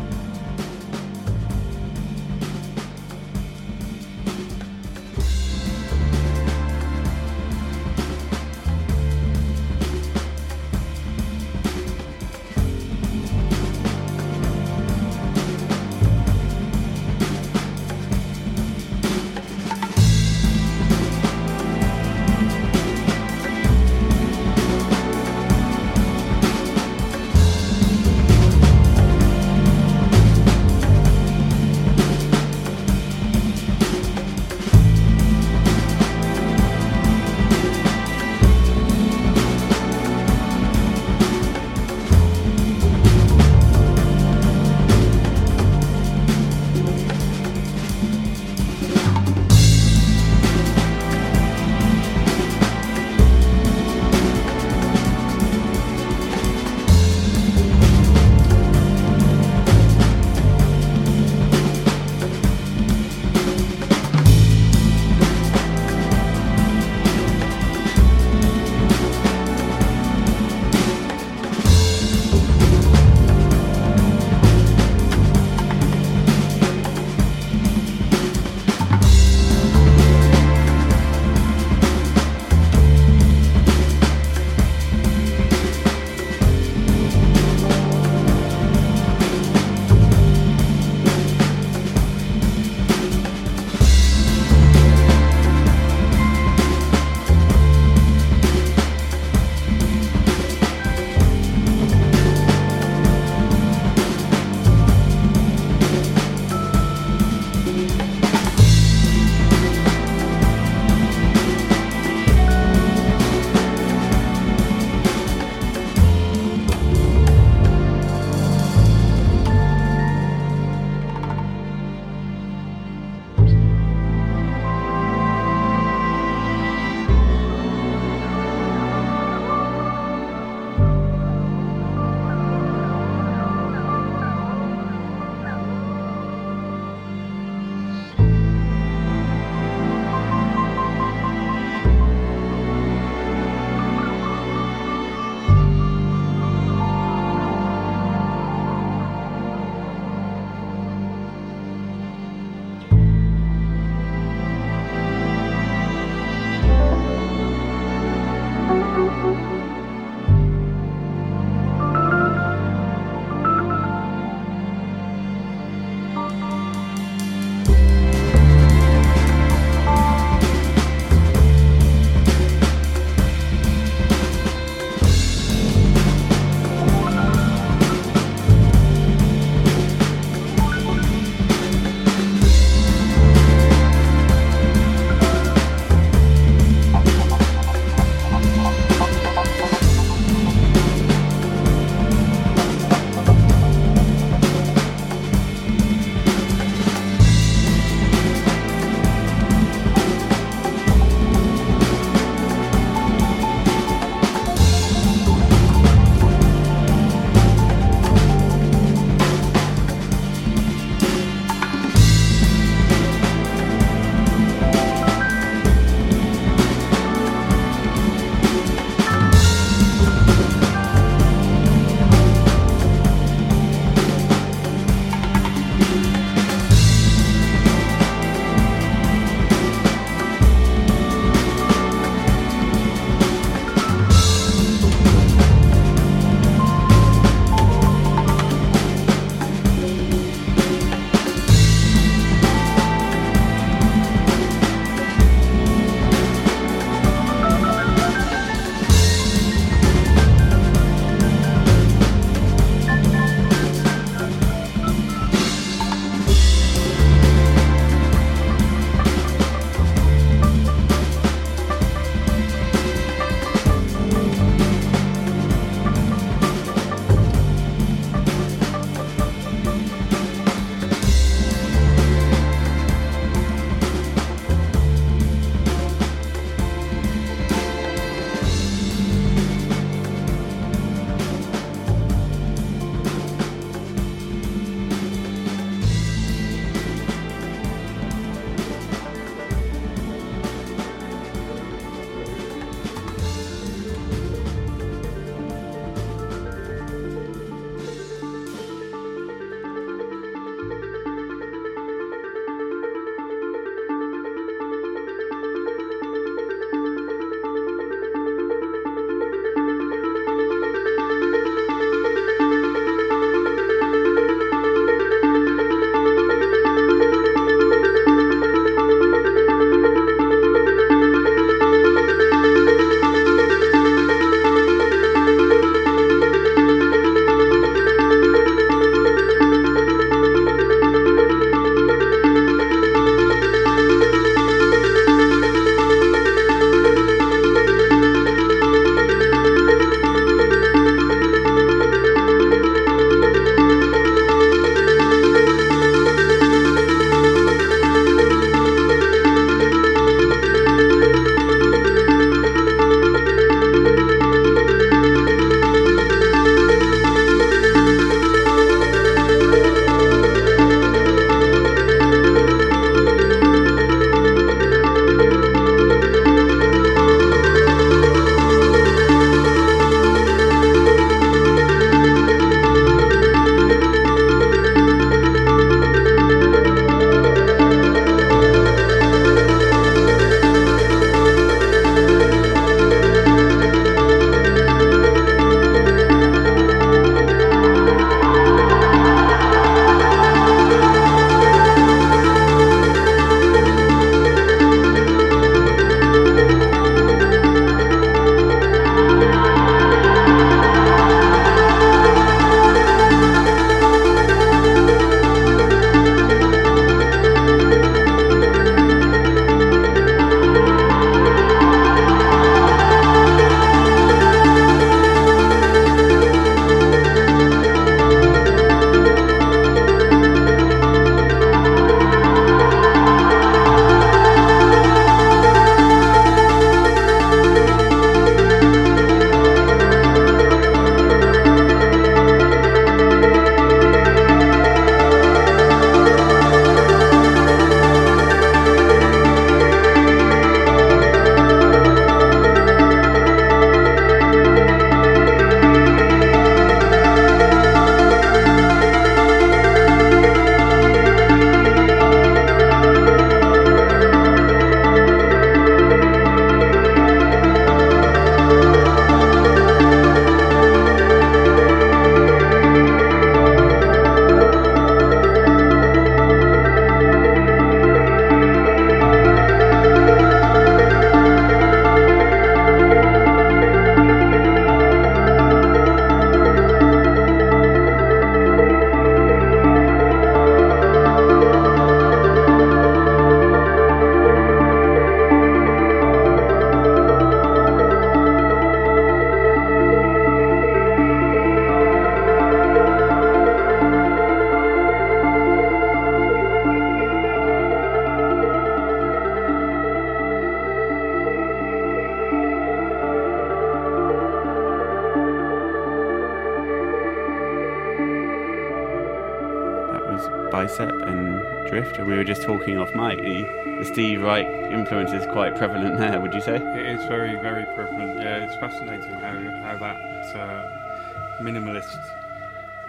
Mic. The, the Steve Reich influence is quite prevalent there. Would you say? It is very, very prevalent. Yeah, it's fascinating how how that uh, minimalist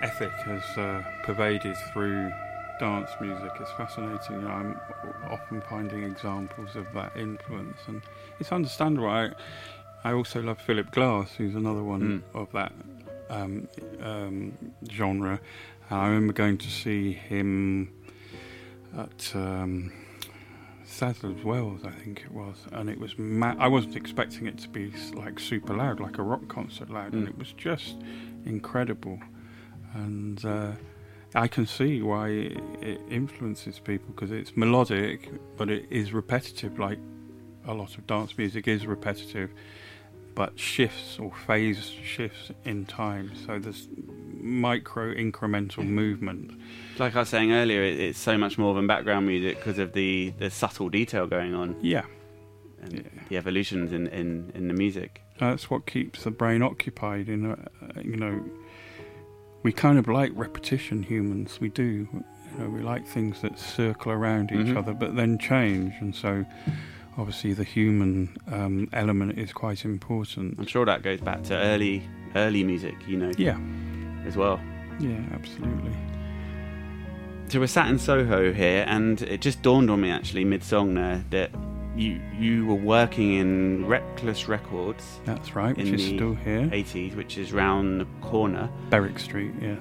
ethic has uh, pervaded through dance music. It's fascinating. I'm often finding examples of that influence, and it's understandable. I, I also love Philip Glass, who's another one Mm. of that um, um, genre. And I remember going to see him at um, Sadler's Wells, I think it was, and it was. Ma- I wasn't expecting it to be like super loud, like a rock concert loud, and Mm. it was just incredible. And uh, I can see why it, it influences people because it's melodic, but it is repetitive, like a lot of dance music is repetitive, but shifts or phase shifts in time. So there's micro incremental movement. Like I was saying earlier, it, it's so much more than background music because of the, the subtle detail going on Yeah, and Yeah. the evolutions in, in, in the music. that's what keeps the brain occupied. In a, you know, we kind of like repetition. Humans, we do. You know, we like things that circle around each Mhm. other, but then change. And so, obviously, the human um, element is quite important. I'm sure that goes back to early early music, you know, Yeah, as well. yeah, absolutely. So we're sat in Soho here, and it just dawned on me actually mid song there that you you were working in Reckless Records That's right. Which is still here. 80s, which is round the corner. Berwick Street. Yes.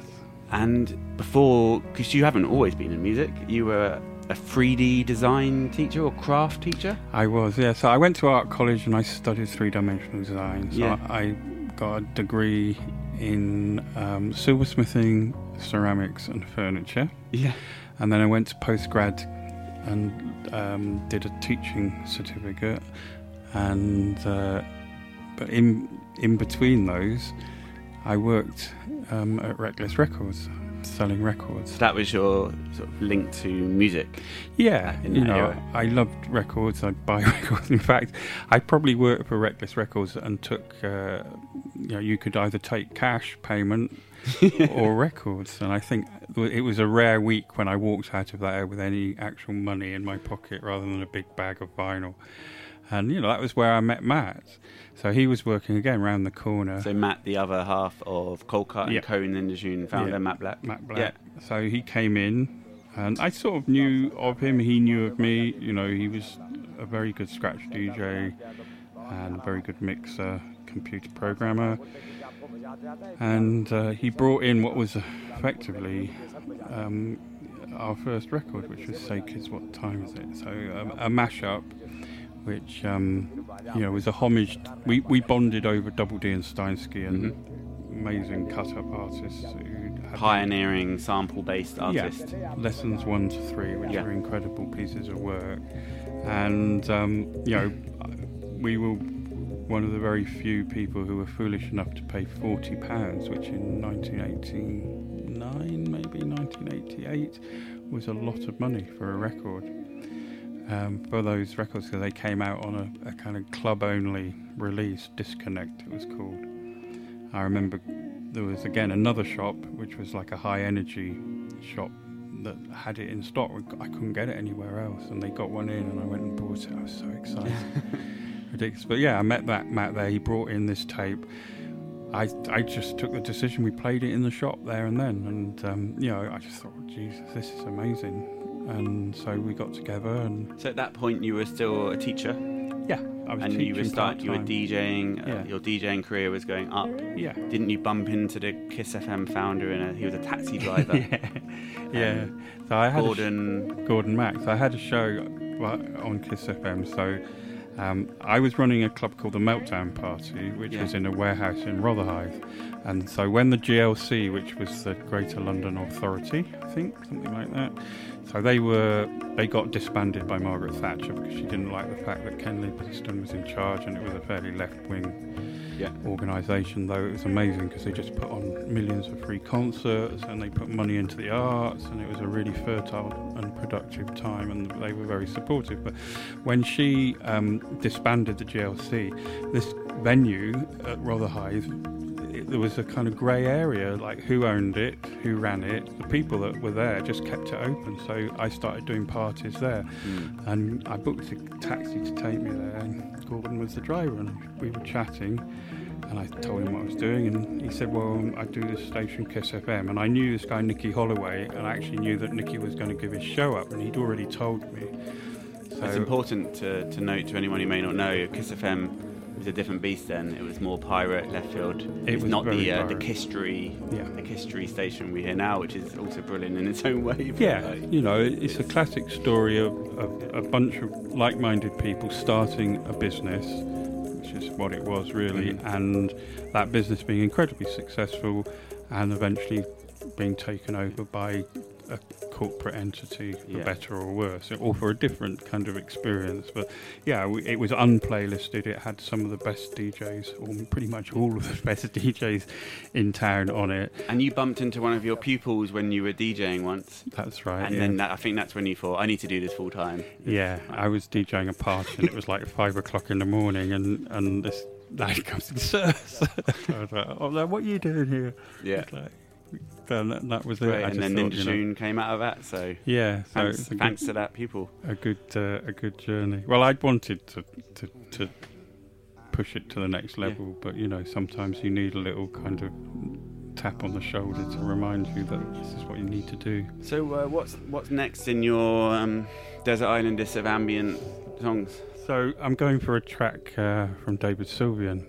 And before, because you haven't always been in music, you were a 3D design teacher or craft teacher. I was, yeah. So I went to art college and I studied three dimensional design. So Yeah. I got a degree in um, silversmithing, ceramics, and furniture. Yeah. And then I went to postgrad and um, did a teaching certificate. And uh, but in in between those, I worked um, at Reckless Records, selling records. That was your sort of link to music. Yeah, you know, era. I loved records. I'd buy records. In fact, I probably worked for Reckless Records and took, uh, you know, you could either take cash payment or records. And I think it was a rare week when I walked out of there with any actual money in my pocket rather than a big bag of vinyl. And you know, that was where I met Matt. So he was working again round the corner. So Matt, the other half of Yeah. and Cohen and the June founder, Yeah. Matt Black. Matt Black. Yeah. So he came in, and I sort of knew of him. He knew of me. You know, he was a very good scratch DJ and a very good mixer, computer programmer. And uh, he brought in what was effectively um, our first record, which was Say Kids, What Time Is It? So um, a mashup, which um, you know was a homage. We we bonded over Double Dee and Steinski and amazing cut-up artists Pioneering sample based artist. yeah, lessons one to three, which Yeah. are incredible pieces of work. And, um, you know, we were one of the very few people who were foolish enough to pay £40, which in 1989, maybe 1988, was a lot of money for a record. Um, for those records, because they came out on a, a kind of club only release, Disconnect it was called. I remember there was again another shop which was like a high energy shop that had it in stock. I couldn't get it anywhere else, and they got one in, and I went and bought it. I was so excited, ridiculous. But yeah, I met that Matt there. He brought in this tape. I I just took the decision. We played it in the shop there and then, and um, you know, I just thought, Jesus, this is amazing. And so we got together, and So at that point, you were still a teacher, yeah, I was and you were teaching start, you were. DJing. Uh, Yeah. Your DJing career was going up. Yeah, Didn't you bump into the Kiss FM founder? And he was a taxi driver. yeah, yeah. So I had a sh- Gordon. Gordon Mac. I had a show uh, on Kiss FM, so um, I was running a club called the Meltdown Party, which Yeah. was in a warehouse in Rotherhithe. And so when the GLC, which was the Greater London Authority, I think something like that, so they were they got disbanded by Margaret Thatcher because she didn't like the fact that Ken Livingstone was in charge, and it was a fairly left wing Yeah. organisation, though it was amazing because they just put on millions of free concerts and they put money into the arts, and it was a really fertile and productive time, and they were very supportive. But when she um, disbanded the GLC, this venue at Rotherhithe, it, there was a kind of grey area, like who owned it, who ran it. The people that were there just kept it open. So I started doing parties there, Mm. and I booked a taxi to take me there. And Gordon was the driver, and we were chatting. And I told him what I was doing, and he said, "Well, I do this station Kiss FM." And I knew this guy Nicky Holloway, and I actually knew that Nicky was going to give his show up, and he'd already told me. So It's important to, to note to anyone who may not know, Kiss FM was a different beast then. It was more pirate, left field. It it's was not the uh, the. Kisstory, Yeah. the Kisstory station we hear now, which is also brilliant in its own way. Yeah, like, you know, it's a classic story of, of a bunch of like minded people starting a business, which is what it was really, Mhm. and that business being incredibly successful and eventually being taken over by a corporate entity, for Yeah. better or worse, or for a different kind of experience. But yeah, we- it was unplaylisted. It had some of the best DJs, or pretty much all of the best DJs in town on it. And you bumped into one of your pupils when you were DJing once, That's right. and yeah. then that, I think that's when you thought, I need to do this full time. Yeah, I was DJing a party and it was like five o'clock in the morning, and, and this lad comes and sir, sir." I was like, oh, what are you doing here? Yeah. Then that, that was it. I And then thought, Ninja you know, came out of that, so Yeah, so thanks, thanks good, to that people. a good, uh, a good journey. Well, I'd wanted to, to, to push it to the next Yeah. level, but you know, sometimes you need a little kind of tap on the shoulder to remind you that this is what you need to do. So uh, what's what's next in your um, Desert Island of ambient songs? So I'm going for a track uh, from David Sylvian,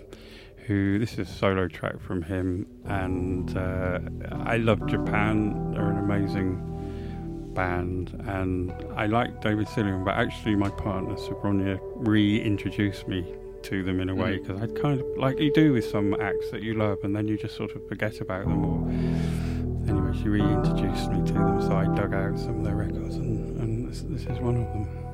who this is a solo track from him, and uh, I love Japan. They're an amazing band, and I like David Sylvian, but actually my partner Sabronia reintroduced me to them in a way Mm. because I'd kind of like you do with some acts that you love, and then you just sort of forget about them. Or anyway, she reintroduced me to them, so I dug out some of their records, and, and this, this is one of them.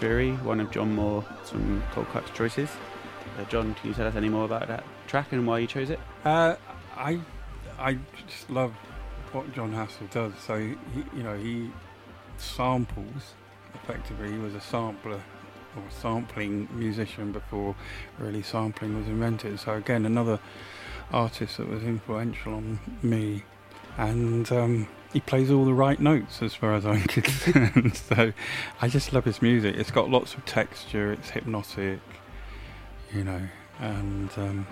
Fury, one of John More's from Coldcut's choices. Uh, John, can you tell us any more about that track and why you chose it? Uh, I I just love what Jon Hassell does. So he, you know, he samples effectively. He was a sampler or sampling musician before really sampling was invented. So again, another artist that was influential on me, and um, he plays all the right notes as far as I'm concerned. so I just love his music. It's got lots of texture. It's hypnotic, you know, and. Um,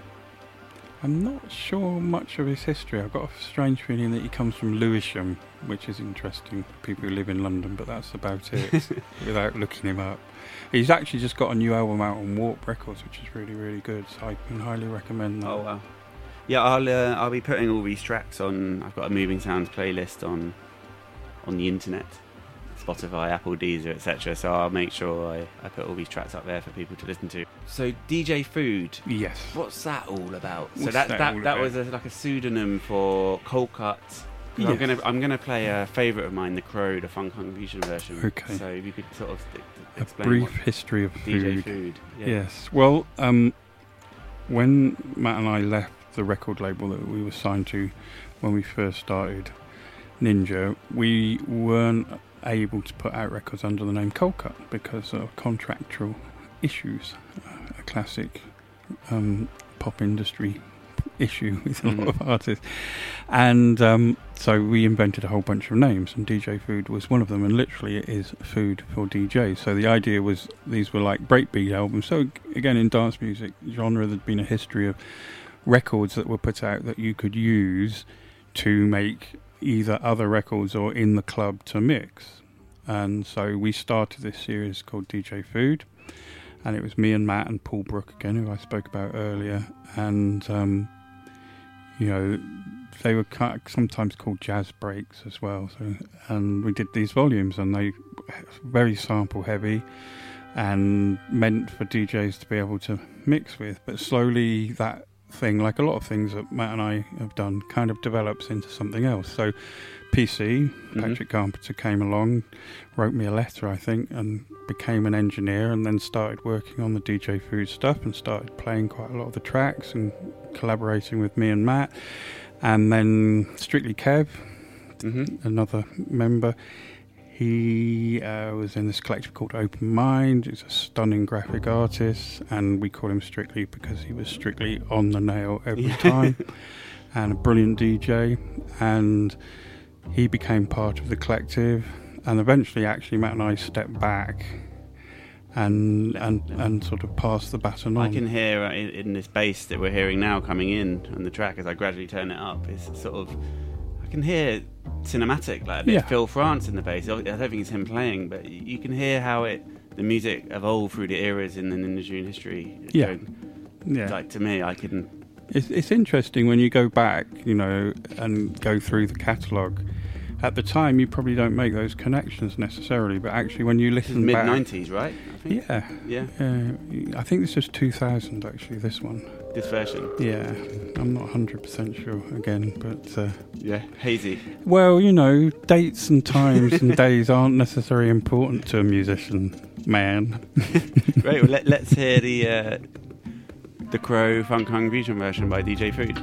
I'm not sure much of his history. I've got a strange feeling that he comes from Lewisham, which is interesting for people who live in London, but that's about it without looking him up. He's actually just got a new album out on Warp Records, which is really, really good, so I can highly recommend that. Oh wow! Yeah, I'll uh, I'll be putting all these tracks on. I've got a Moving Sounds playlist on on the internet, Spotify, Apple, Deezer, etc. So I'll make sure I, I put all these tracks up there for people to listen to. So DJ Food, Yes. what's that all about? so that that that, that was a, like a pseudonym for Coldcut. 'Cause I'm gonna I'm gonna play a favourite of mine, the Crow, the Funk Fusion version. Okay. So if you could sort of e- A explain brief history of DJ food. Food. Yeah. Yes. Well, um, when Matt and I left the record label that we were signed to when we first started Ninja, we weren't able to put out records under the name Coldcut because of contractual issues. A classic um, pop industry issue with a lot of artists. And um, so we invented a whole bunch of names, and DJ Food was one of them. And literally, it is food for DJs. So the idea was these were like breakbeat albums. So again, in dance music genre, there'd been a history of records that were put out that you could use to make either other records or in the club to mix. And so we started this series called DJ Food, and it was me and Matt and Paul Brook again, who I spoke about earlier, and um, you know they were sometimes called jazz breaks as well. So, and we did these volumes, and they very sample heavy, and meant for DJs to be able to mix with. But slowly that thing, like a lot of things that Matt and I have done, kind of develops into something else. So PC, Mhm. Patrick Carpenter came along, wrote me a letter, I think, and became an engineer, and then started working on the DJ Food stuff, and started playing quite a lot of the tracks and collaborating with me and Matt. And then Strictly Kev, Mhm. another member. He uh, was in this collective called Open Mind. He's a stunning graphic artist, and we call him Strictly because he was strictly on the nail every time, and a brilliant DJ. And he became part of the collective, and eventually, actually, Matt and I stepped back and and and sort of passed the baton on. I can hear uh, in, in this bass that we're hearing now coming in on the track as I gradually turn it up. It's sort of I can hear cinematic like a bit Yeah. Phil France in the bass. I don't think it's him playing, but you can hear how it the music evolved through the eras in the Ninja history. Yeah. Going- yeah. Like to me, I can. It's, it's interesting when you go back, you know, and go through the catalogue. At the time, you probably don't make those connections necessarily, but actually, when you listen mid nineties, right? I think. yeah, Yeah. uh, I think this was 2000 actually. This one, This version. yeah, I'm not 100 percent sure again, but uh, Yeah. Hazy. well, you know, dates and times and days aren't necessarily important to a musician, man. right, Well, let, let's hear the uh, the Crow Funk Hung Fusion version by DJ Food.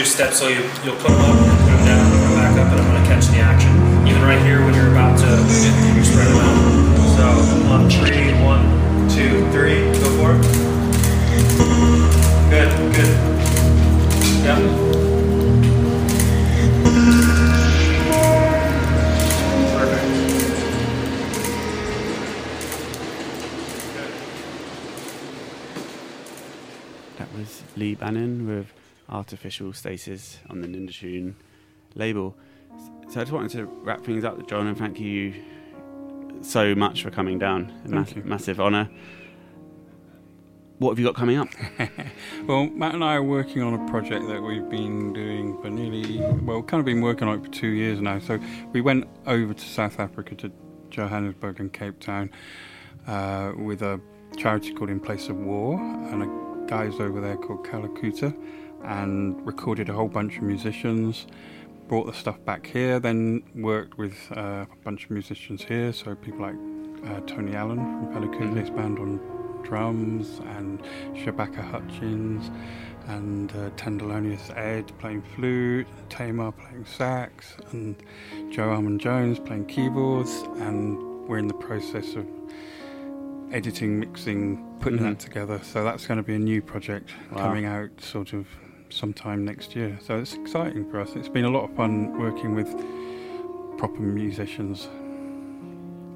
Gonna do steps, so you, you'll put them up, and put them down, put them back up, and I'm gonna catch the action. Even right here when you're about to, move you spread them out. So on three, one, two, three, go for it. Good, good. Yep. Perfect. That was Lee Bannon with Artificial Stasis on the Ninja Tune label. So I just wanted to wrap things up, John, and thank you so much for coming down. Mass- massive honour. What have you got coming up? Well, Matt and I are working on a project that we've been doing for nearly, well, kind of been working on it for two years now. So we went over to South Africa to Johannesburg and Cape Town uh, with a charity called In Place of War and a guys over there called Kalakuta and recorded a whole bunch of musicians. Brought the stuff back here, then worked with uh, a bunch of musicians here. So people like uh, Tony Allen from Fela Kuti's band on drums and Shabaka Hutchings and uh, Tenderlonious Ed playing flute, Tamar playing sax, and Joe Armon-Jones playing keyboards. And we're in the process of editing, mixing, putting Mhm. that together. So that's going to be a new project Wow. coming out sort of sometime next year. So it's exciting for us. It's been a lot of fun working with proper musicians,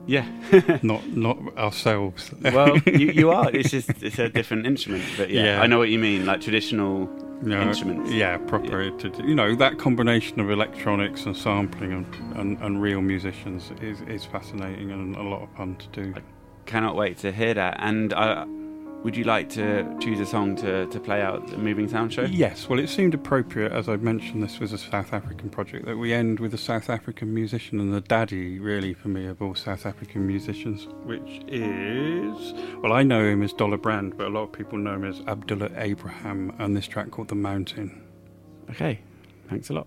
Yeah. not not ourselves. well, you, you are. It's just it's a different instrument, but yeah, Yeah. I know what you mean. Like traditional you know, instruments. Yeah, proper. To, to- you know, that combination of electronics and sampling and, and, and real musicians is, is fascinating and a lot of fun to do. I Cannot wait to hear that. And uh, would you like to choose a song to, to play out the Moving Sound show? Yes, well, it seemed appropriate, as I mentioned, this was a South African project, that we end with a South African musician and the daddy, really, for me, of all South African musicians, which is, well, I know him as Dollar Brand, but a lot of people know him as Abdullah Ibrahim, and this track called The Mountain. Okay. Thanks a lot.